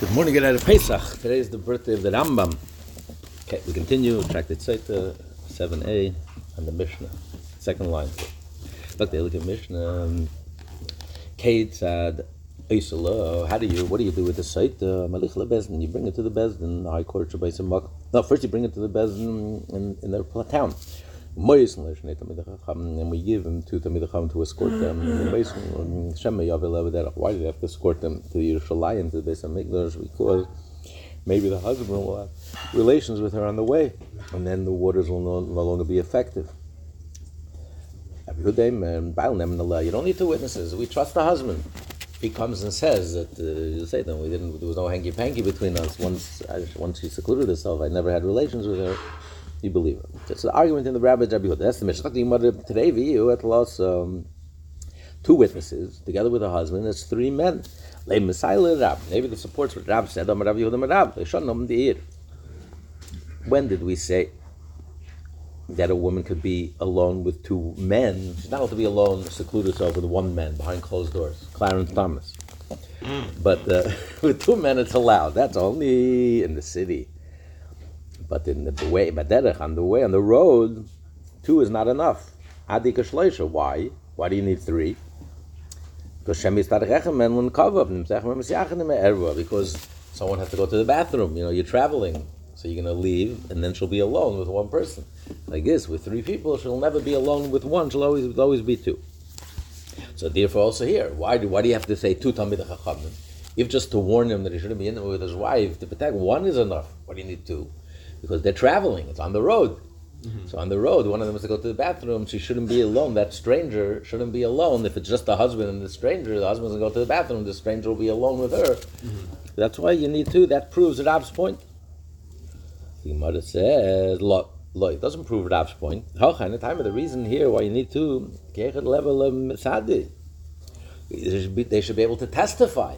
Good morning, get out of Pesach. Today is the birthday of the Rambam. Okay, we continue, tractate Sotah 7a, and the Mishnah, second line. Look, they look at Mishnah. Kate said, how do you, what do you do with the site? Malich Beis Din, you bring it to the Beis Din, the High Court, No, first you bring it to the Beis Din in, in their town. And we give him to Talmid Chacham to escort them. Why do they have to escort them to Yerushalayim, to the Beis Hamikdash? Because maybe the husband will have relations with her on the way, and then the waters will no, no longer be effective. You don't need two witnesses. We trust the husband. He comes and says that uh, you say them. We didn't. There was no hanky panky between us. Once, once she secluded herself, I never had relations with her you believe it. That's the argument in the Rabbi Rabbi Huda. That's the Mishnah. Today, you at loss um, two witnesses together with a husband. It's three men. Maybe the supports what Rav said. When did we say that a woman could be alone with two men? She's not allowed to be alone, seclude herself with one man behind closed doors. Clarence Thomas. But uh, with two men, it's allowed. That's only in the city. But in the way, on the way, on the road, two is not enough. Adik shleisha. Why? Why do you need three? Because someone has to go to the bathroom. You know, you're traveling, so you're going to leave, and then she'll be alone with one person. Like this, with three people, she'll never be alone with one. She'll always always be two. So therefore, also here, why do why do you have to say two talmidei chachamim? If just to warn him that he shouldn't be in with his wife to protect one is enough. Why do you need two? Because they're traveling. It's on the road. Mm-hmm. So on the road, one of them has to go to the bathroom. She shouldn't be alone. That stranger shouldn't be alone. If it's just the husband and the stranger, the husband's going to go to the bathroom. The stranger will be alone with her. Mm-hmm. That's why you need to. That proves Rav's point. The Gemara says, "Look, look, it doesn't prove Rav's point. the time of the reason here why you need to level of sadi. They should, be, they should be able to testify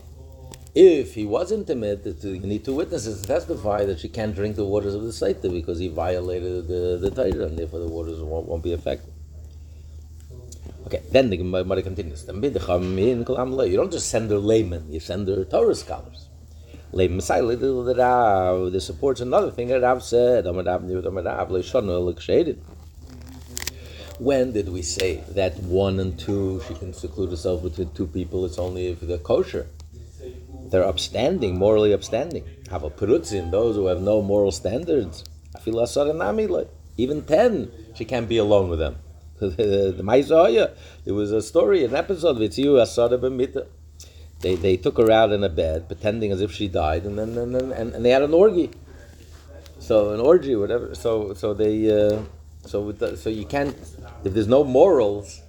if he was intimate, you need two witnesses to testify that she can't drink the waters of the Saita because he violated the, the Torah, and therefore the waters won't, won't be effective. Okay, then the Gemara continues. You don't just send her laymen, you send her Torah scholars. This supports another thing that Rav said. When did we say that one and two, she can seclude herself with two people, it's only if they're kosher? They're upstanding, morally upstanding. Have a perutzin, those who have no moral standards. Even ten, she can't be alone with them. the Maizaya, there was a story, an episode with you, Asada. They, they took her out in a bed, pretending as if she died, and then and, and, and they had an orgy. So an orgy, whatever. So so they uh, so the, so you can't if there's no morals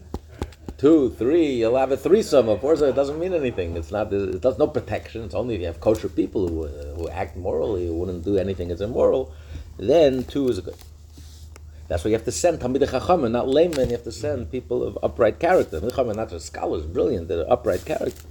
two, three, you'll have a threesome. Of course, it doesn't mean anything. It's not. It does no protection. It's only if you have kosher people who, who act morally, who wouldn't do anything that's immoral. Then two is good. That's why you have to send Talmidei Chachamim, not laymen. You have to send people of upright character. Chachamim, not just scholars, brilliant. They're upright character.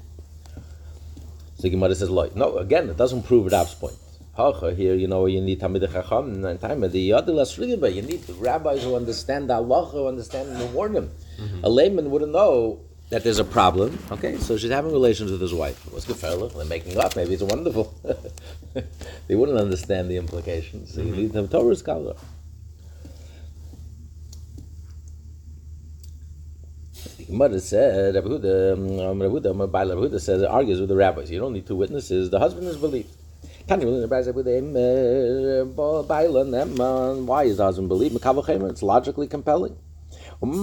So Gemara says, No, again, it doesn't prove Rav's point. Here, you know, you need Talmidei Chacham and time of the Yadilas You need rabbis who understand the Allah, who understand and warn them. Mm-hmm. A layman wouldn't know that there's a problem. Okay, so she's having relations with his wife. What's good fellow? They're making up. Maybe it's wonderful. they wouldn't understand the implications. So you mm-hmm. need the Torah scholar. Mother said, Rabbi Huda, um, Rabbi Huda, Rabbi Huda says, argues with the rabbis. You don't need two witnesses. The husband is believed. Uh, why is husband believed? It's logically compelling. Uh, if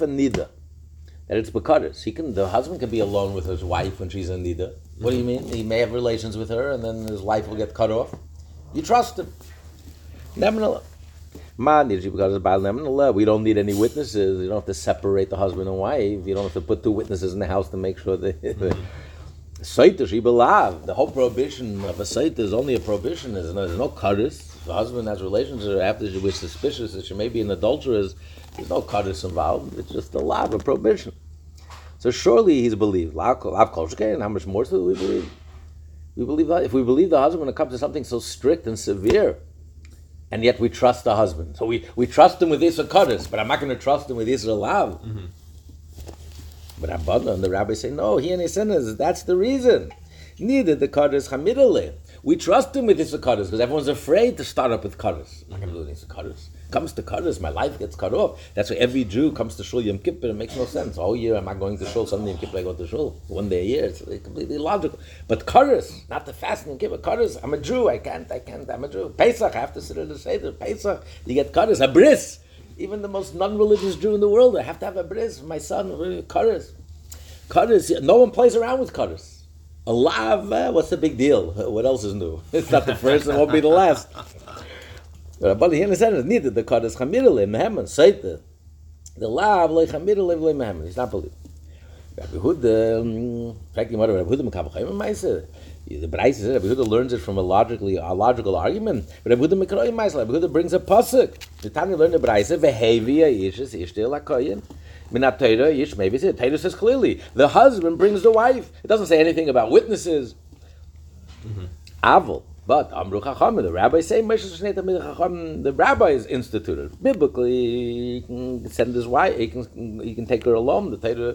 a nida, that it's because he can, the husband can be alone with his wife when she's in nida. What do you mean? He may have relations with her, and then his life will get cut off. You trust him. Nemanallah. We don't need any witnesses. You don't have to separate the husband and wife. You don't have to put two witnesses in the house to make sure that. Mm-hmm. The whole prohibition of a site is only a prohibition. There's no, there's no karis the husband has relations after she was suspicious that she may be an adulteress, there's no kaddish involved. It's just a law, a prohibition. So surely he's believed. And how much more so do we believe? We believe that if we believe the husband when it comes to something so strict and severe, and yet we trust the husband. So we, we trust him with Isra Kaddish, but I'm not going to trust him with Isra Lav. Mm-hmm. But Rabbanon, the rabbis say, no, he and his sinners, that's the reason. Neither the Kaddish Hamidale. We trust him with his Kaddish because everyone's afraid to start up with Kaddish. I'm not going to do any Kaddish. Comes to Kaddish, my life gets cut off. That's why every Jew comes to Shul Yom Kippur. It makes no sense. All year I'm not going to Shul. Sunday Yom Kippur I go to Shul. One day a year. It's completely logical. But Kaddish, not the fasting Kippur. Kaddish, I'm a Jew. I can't, I can't, I'm a Jew. Pesach, I have to sit at the Seder. Pesach, you get Kaddish. A bris. Even the most non-religious Jew in the world, I have to have a bris. for My son, Kaddish. Kaddish, no one plays around with Kaddish. A lav, uh, what's the big deal? What else is new? It's not the first, it won't be the last. But he understands it's needed the Kaddish Chamirale, Mehemen, Seite. The lav, le Chamirale, le. He's not believing. Rabbi Huda, um, fact, you Rabbi Huda Mekavachayim, Maisa. The Brais says Rabbi Huda learns it from a logically a logical argument. But Rabbi Huda Mekroyim Maisa, Rabbi Huda brings a pasuk. The Tanya learned the Brais, Vehevia Yishis Ishtil Akoyin. Minat Torah, Yish, maybe it's it. Torah says clearly, the husband brings the wife. It doesn't say anything about witnesses. Mm-hmm. Avil. But Amru Chacham, the rabbis say, the rabbis instituted. Biblically, he can send his wife, he can, he can take her alone, the Torah,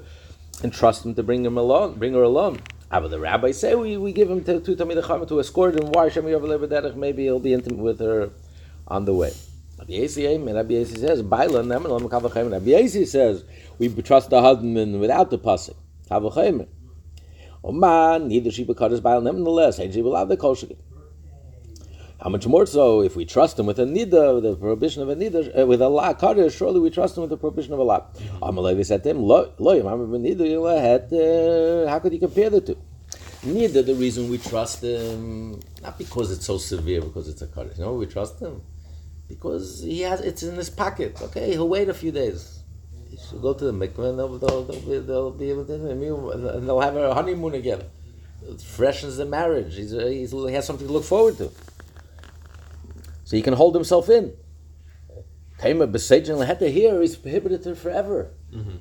and trust him to bring him along, bring her alone. But the rabbi say we, we give him to, to Tamid to escort him. Why shame we have a little dadakh Maybe he'll be intimate with her on the way. Rabbi Yosi eh, says, Rabbi Yosi says, we trust the husband without the pasuk. Kavachayim. Oman, neither she becomes Baal, nevertheless, Hey, will have the koshik. How much more so if we trust him with a nida, the prohibition of a nida, uh, with a la kaddish, surely we trust him with the prohibition of a la. Amalei said to him, lo, lo, how could you compare the two? Neither the reason we trust him, not because it's so severe, because it's a kaddish. No, we trust him because he has it's in his pocket. Okay, he'll wait a few days. He should go to the mikveh and they'll, they'll, they'll, be, they'll be able to and they'll have a honeymoon again. It freshens the marriage. He's, he's, he has something to look forward to. So he can hold himself in. Taima Besejin Leheta here is prohibited her forever. Mm-hmm.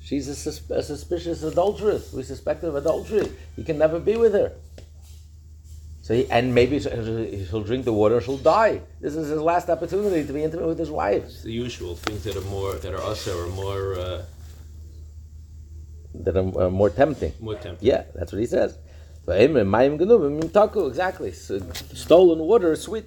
She's a, sus- a, suspicious adulteress. We suspect her of adultery. He can never be with her. So he, and maybe he'll drink the water, she'll die. This is his last opportunity to be intimate with his wife. It's the usual things that are more that are usher or more uh, that are uh, more tempting. More tempting. Yeah, that's what he says. Exactly. So stolen water is sweet.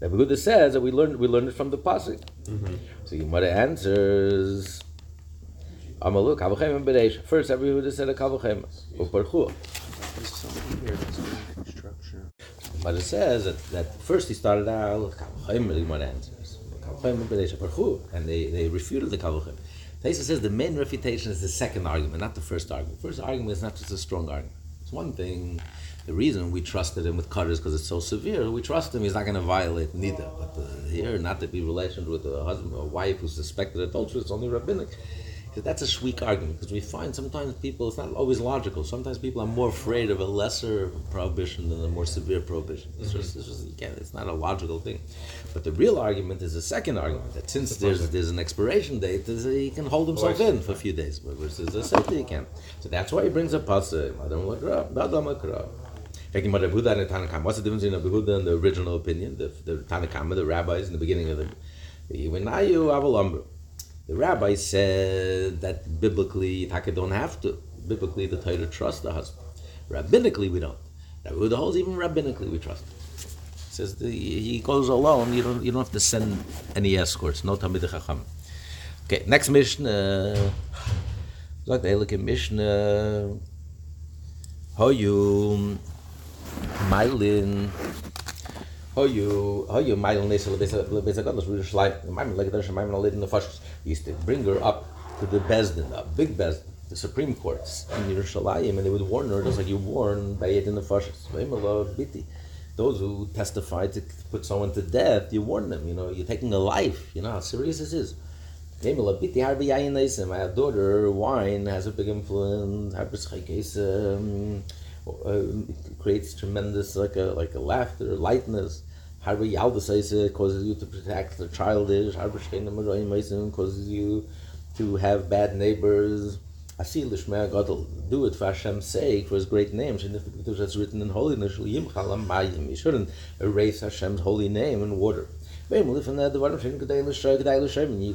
Rabbi Yehuda says that we learned we learned it from the pasuk. Mm-hmm. So Gemara answers. Amalu kavachaymer b'reish. First, Rabbi Yehuda said a kavachaymer. Uparchu. But it says that, that first he started out one answers, kavuchem and they, they refuted the Kavachim. Taisa says the main refutation is the second argument, not the first argument. First argument is not just a strong argument. It's one thing. The reason we trusted him with cutters because it's so severe, we trust him. He's not going to violate neither. But uh, here, not to be relations with a husband or wife who's suspected adultery, it's only rabbinic that's a weak argument because we find sometimes people, it's not always logical. Sometimes people are more afraid of a lesser prohibition than a more severe prohibition. It's just, it's just you can't, it's not a logical thing. But the real argument is a second argument that since there's there's an expiration date, he can hold himself oh, in for a few days, versus a safety he can. So that's why he brings a pasuk. What's the difference between a Behuda and the original opinion, the, the Tanna Kamma, the rabbis in the beginning of the the rabbi said that biblically Taka don't have to. Biblically, the Torah trusts the husband. Rabbinically, we don't. Rabbi holds even rabbinically we trust. He says the, he goes alone. You don't you don't have to send any escorts. No talmid chacham. Okay, next Mishnah. Sagt the Elike Mishnah. Hoyu Mailin you you mile nesa lebesa lebesa gadlos we just like my like there's my lady in the first used to bring her up to the Beis Din, a big Beis Din, the Supreme Courts in Yerushalayim, and they would warn her just like you warn by it in the fascists. Uh, Those who testified to put someone to death, you warn them. You know, you're taking a life. You know how serious this is. Uh, my daughter, wine has a big influence. Uh, creates tremendous like a like a laughter, lightness. Harba Yalda causes you to protect the childish. Harba Shkenim causes you to have bad neighbors. Asil Ishmael God will do it for Hashem's sake, for His great name. That's written in holiness. You shouldn't erase Hashem's holy name in water. You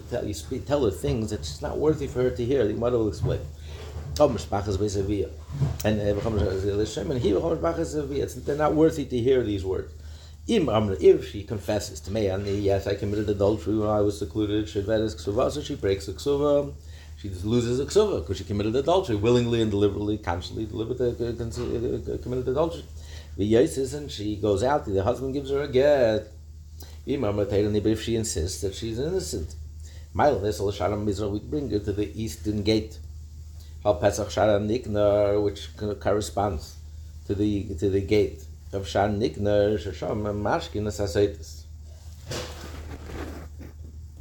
tell, you speak, tell her things that not worthy for her to hear. The mother will explain. Oh, and uh, they're not worthy to hear these words. Um, if she confesses to me, and yes, I committed adultery when I was secluded, she breaks the ksuva she loses the ksuva because she committed adultery willingly and deliberately, consciously deliberately uh, uh, committed adultery. The yesis, and she goes out, the husband gives her a get. If um, she insists that she's innocent, we bring her to the eastern gate. Which corresponds to the to the gate of Shan Nikanor, Shasham Mashkin.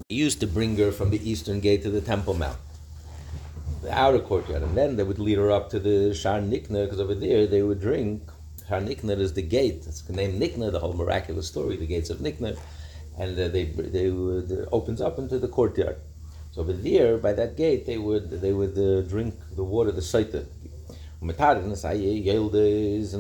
He used to bring her from the eastern gate to the Temple Mount the outer courtyard, and then they would lead her up to the Shar Nikanor, because over there they would drink. Shar Nikanor is the gate. It's named Nikanor, the whole miraculous story, the gates of Nikanor, and uh, they they would, uh, opens up into the courtyard. So over there, by that gate, they would they would uh, drink the water, the saita. And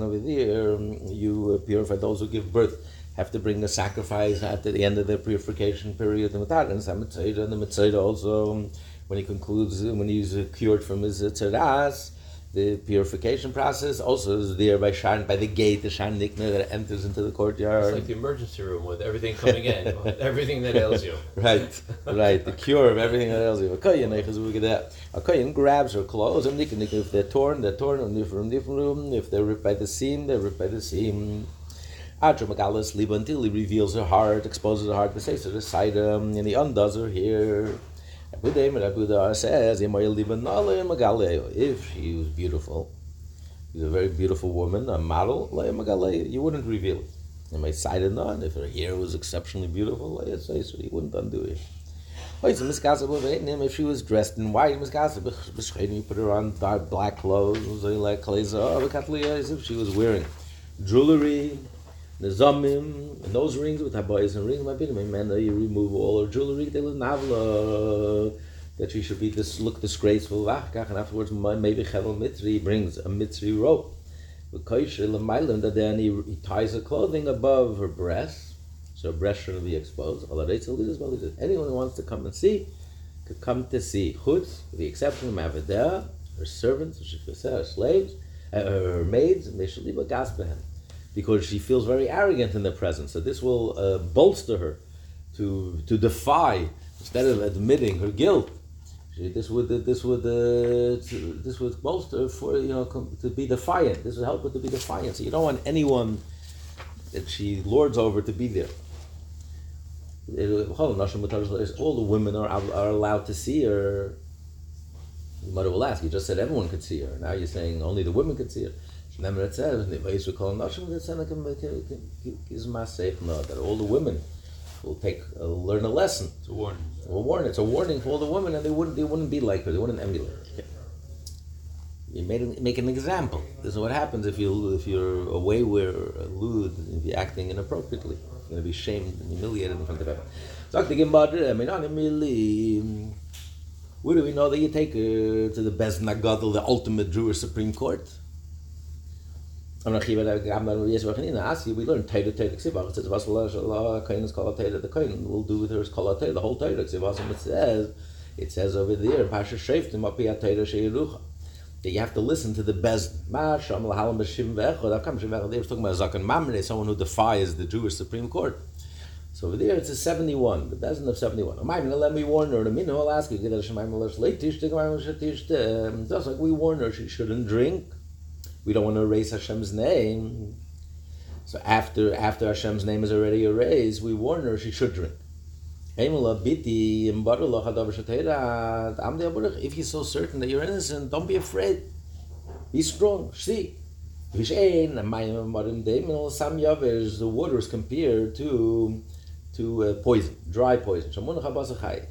over there, um, you uh, purify those who give birth have to bring a sacrifice at the end of their purification period. And the mitzvah also um, when he concludes, when he's cured from his tzaras, the purification process also is there by Shan, by the gate, the Shan Nikna that enters into the courtyard. It's like the emergency room with everything coming in, everything that ails you. right, right, the cure of everything that ails you. A kohen grabs her clothes, and if they're torn, they're torn from different room. If they're ripped by the seam, they're ripped by the seam. Adra Magalis Liba until he reveals her heart, exposes her heart, the says to the side, and he undoes her here. Says, if she was beautiful, she's a very beautiful woman, a model, you wouldn't reveal it. You might cite it on if her hair was exceptionally beautiful, you wouldn't undo it. If she was dressed in white, you put her on dark black clothes, like oh, if she was wearing jewelry, the zamim, and those rings with habayis and rings, my man, you remove all her jewelry, they will navla, that she should be this look disgraceful, and afterwards maybe Chevel Mitzri brings a Mitzri rope. And then he, he ties her clothing above her breast, so her breast shouldn't be exposed. Anyone who wants to come and see, could come to see. Chutz, with the exception of Mavedeh, her servants, her slaves, uh, her maids, and they should leave a gasp gaspahem because she feels very arrogant in their presence. So this will uh, bolster her to to defy instead of admitting her guilt. She, this would this would uh, this would bolster for you know to be defiant. This would help her to be defiant. So you don't want anyone that she lords over to be there. All the women are, are allowed to see her. The mother will ask. You just said everyone could see her. Now you're saying only the women could see her. Remember it says, "Nevayisu kol nashim is masef no that all the women will take uh, learn a lesson. It's a warning. A warning. It's a warning for all the women, and they wouldn't they wouldn't be like her. They wouldn't emulate. Her. You made make an example. This is what happens if you if you're a wayward, a lewd, if you're acting inappropriately. You're going to be shamed and humiliated in front of everyone. Where do we know that you take her to the Bez Nagadol, the ultimate Jewish Supreme Court? We learn Taita Taita Ksibach. It says, Vasala Kain is called Taita. The Kain will do with her is called. The whole Taita Ksibach. It says, it says over there, Pasha Shaftim Apia Taita Sheirucha. That you have to listen to the Beis Din. Ma Sham Lahalam Bashim Vechod. I've come Shim Vechod. They were talking about Zaken Mamre, someone who defies the Jewish Supreme Court. So over there it's a 71, the Beis Din of 71. Let me warn her. I'll ask you. Just like we warn her, she shouldn't drink we don't want to erase Hashem's name. So after after Hashem's name is already erased, we warn her she should drink. If you're so certain that you're innocent, don't be afraid. Be strong. See. The water is compared to to uh, poison, dry poison.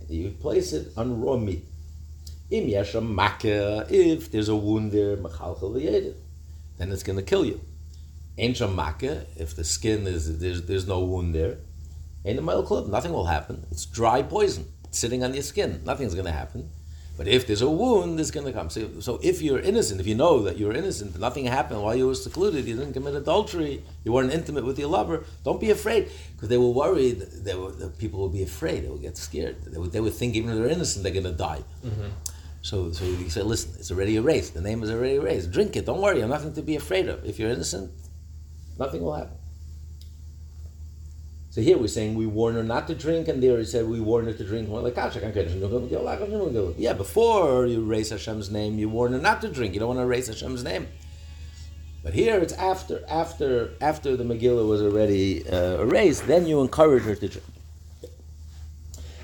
You place it on raw meat. If there's a wound there, then it's going to kill you. Ain't makkah, if the skin is, there's, there's no wound there. Ain't a mile club, nothing will happen. It's dry poison sitting on your skin. Nothing's going to happen. But if there's a wound, it's going to come. So, so if you're innocent, if you know that you're innocent, nothing happened while you were secluded, you didn't commit adultery, you weren't intimate with your lover, don't be afraid. Because they were worried that, were, people would be afraid, they would get scared. They would, they would think even if they're innocent, they're going to die. Mm-hmm. So, so you say, listen, it's already erased. The name is already erased. Drink it. Don't worry. Have nothing to be afraid of. If you're innocent, nothing will happen. So here we're saying we warn her not to drink, and there he said we warn her to drink. Yeah, before you raise Hashem's name, you warn her not to drink. You don't want to raise Hashem's name. But here it's after, after, after the Megillah was already uh, erased, then you encourage her to drink.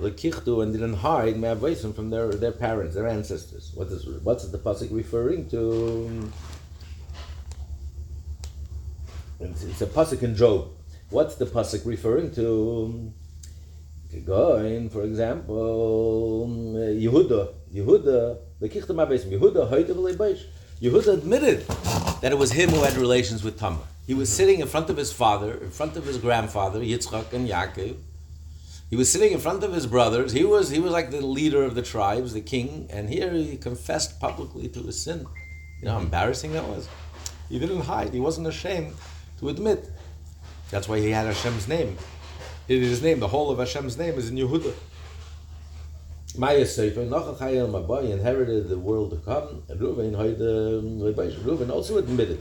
lekichtu and didn't hide me'avoisim from their their parents their ancestors. What is what's the pasuk referring to? It's, it's a pasuk in Job. What's the pasuk referring to? Going, for example, Yehuda, Yehuda, the Kichtam Yehuda, Yehuda, Yehuda admitted that it was him who had relations with Tamar. He was sitting in front of his father, in front of his grandfather, Yitzchak and Yaakov. He was sitting in front of his brothers. He was he was like the leader of the tribes, the king, and here he confessed publicly to his sin. You know how embarrassing that was. He didn't hide. He wasn't ashamed to admit. That's why he had Hashem's name in his name, the whole of Hashem's name is in Yehuda. Maya Sefer, Nachachayel Mabai inherited the world to come. Reuven, Reuven also admitted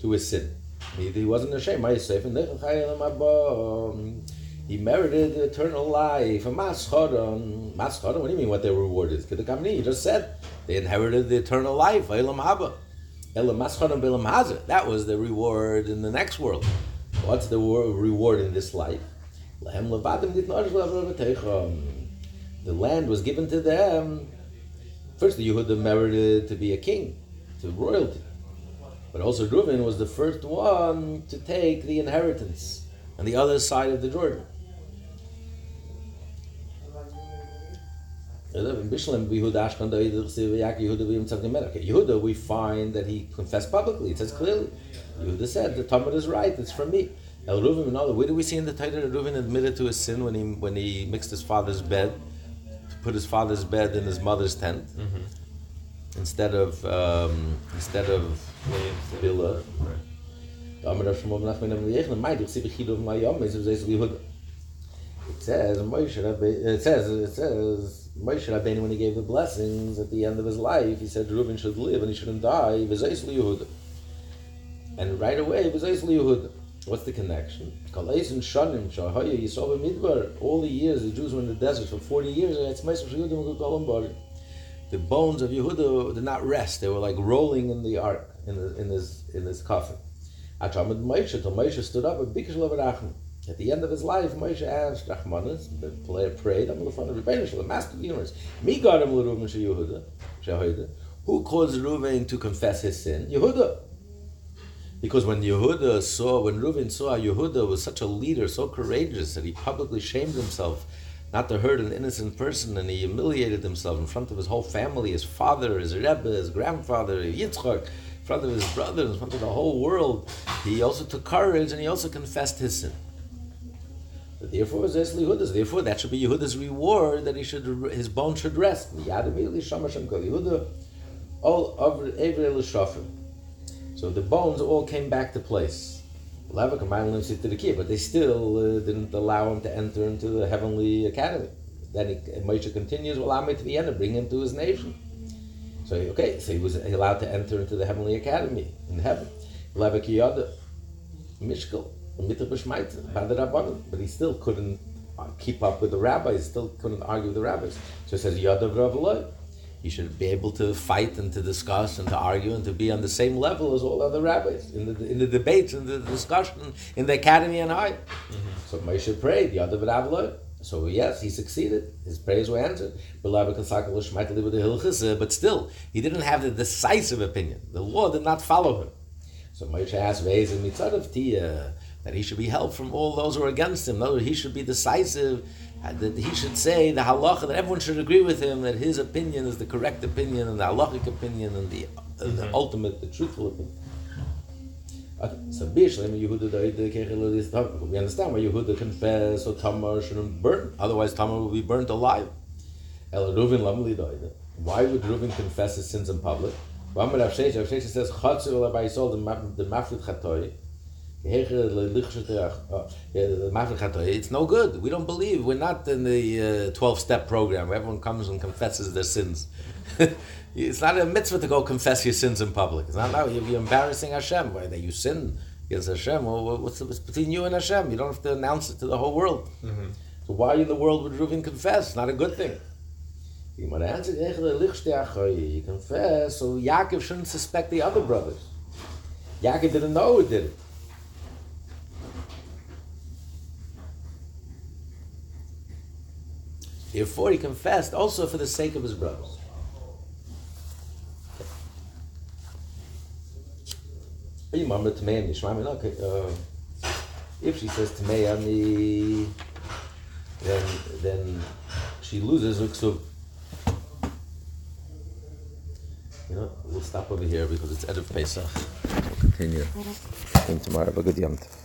to his sin. He, he wasn't ashamed. Maya Sefer, Nachachayel Mabai. He merited eternal life. Mascharon. Mascharon, what do you mean what their reward is? He just said they inherited the eternal life. Elam Haba. Elam Mascharon Belam Hazar. That was the reward in the next world. What's the reward in this life? Lahem levadim leveravateichom. The land was given to them. First, the Yehuda merited to be a king, to royalty. But also, Reuven was the first one to take the inheritance on the other side of the Jordan. Yehuda, we find that he confessed publicly. It says clearly. Yehuda said, The Talmud is right, it's from me. El Reuven and. Where do we see in the Torah that Reuven admitted to his sin when he when he mixed his father's bed, to put his father's bed in his mother's tent mm-hmm. instead of um, instead of Bilhah. It says Moshe it says it says Moshe Rabbeinu when he gave the blessings at the end of his life, he said Reuven should live and he shouldn't die. And right away, Yehuda. What's the connection? All the years the Jews were in the desert for 40 years, the bones of Yehuda did not rest. They were like rolling in the ark, in, the, in, this, in this coffin. Until Moshe stood up and at the end of his life, Moshe asked Rachmanis, prayed, I'm the master of the universe. Me got him Who caused Reuven to confess his sin? Yehuda. Because when Yehuda saw, when Reuven saw Yehuda was such a leader, so courageous, that he publicly shamed himself not to hurt an innocent person, and he humiliated himself in front of his whole family, his father, his Rebbe, his grandfather, Yitzchak, in front of his brothers, in front of the whole world, he also took courage and he also confessed his sin. Therefore, therefore that should be Yehuda's reward that he should his bone should rest. So the bones all came back to place. But they still uh, didn't allow him to enter into the heavenly academy. Then he, Moshe continues, allow me to and bring him to his nation. So okay, so he was allowed to enter into the heavenly academy in heaven. But he still couldn't uh, keep up with the rabbis, still couldn't argue with the rabbis. So it says Yadav Rav he should be able to fight and to discuss and to argue and to be on the same level as all other rabbis in the, in the debates and the discussion in the academy and high. So Moshe prayed, the other Rabbi. So yes, he succeeded. His prayers were answered. uh, But still, he didn't have the decisive opinion. The law did not follow him. So Moshe asked Ve'ez and Mitzadav Tia that he should be helped from all those who are against him. Words, he should be decisive. That he should say the halacha that everyone should agree with him that his opinion is the correct opinion and the halachic opinion and the, uh, the ultimate, the truthful opinion. Okay, so Bishlam Yehuda David We understand why Yehuda confessed so Tamar shouldn't burn. Otherwise, Tamar will be burnt alive. El Reuven Lamli Why would Reuven confess his sins in public? Rav Shesha? Rav Shesha says the Mafrid Chatoi. Chatoi. Oh, it's no good. We don't believe. We're not in the uh, twelve-step program where everyone comes and confesses their sins. It's not a mitzvah to go confess your sins in public. It's not. You're, embarrassing Hashem. Why that you sin against Hashem? Well, what's, what's between you and Hashem? You don't have to announce it to the whole world. Mm-hmm. So why in the world would Reuven confess? It's not a good thing. You might answer, he oh, confess, so Yaakov shouldn't suspect the other brothers. Yaakov didn't know who did it. Therefore, he confessed also for the sake of his brothers. Uh, if she says Tamei then then she loses Uksuv. You know, we'll stop over here because it's Erev Pesach. We'll continue. Tomorrow. Have a good Yom.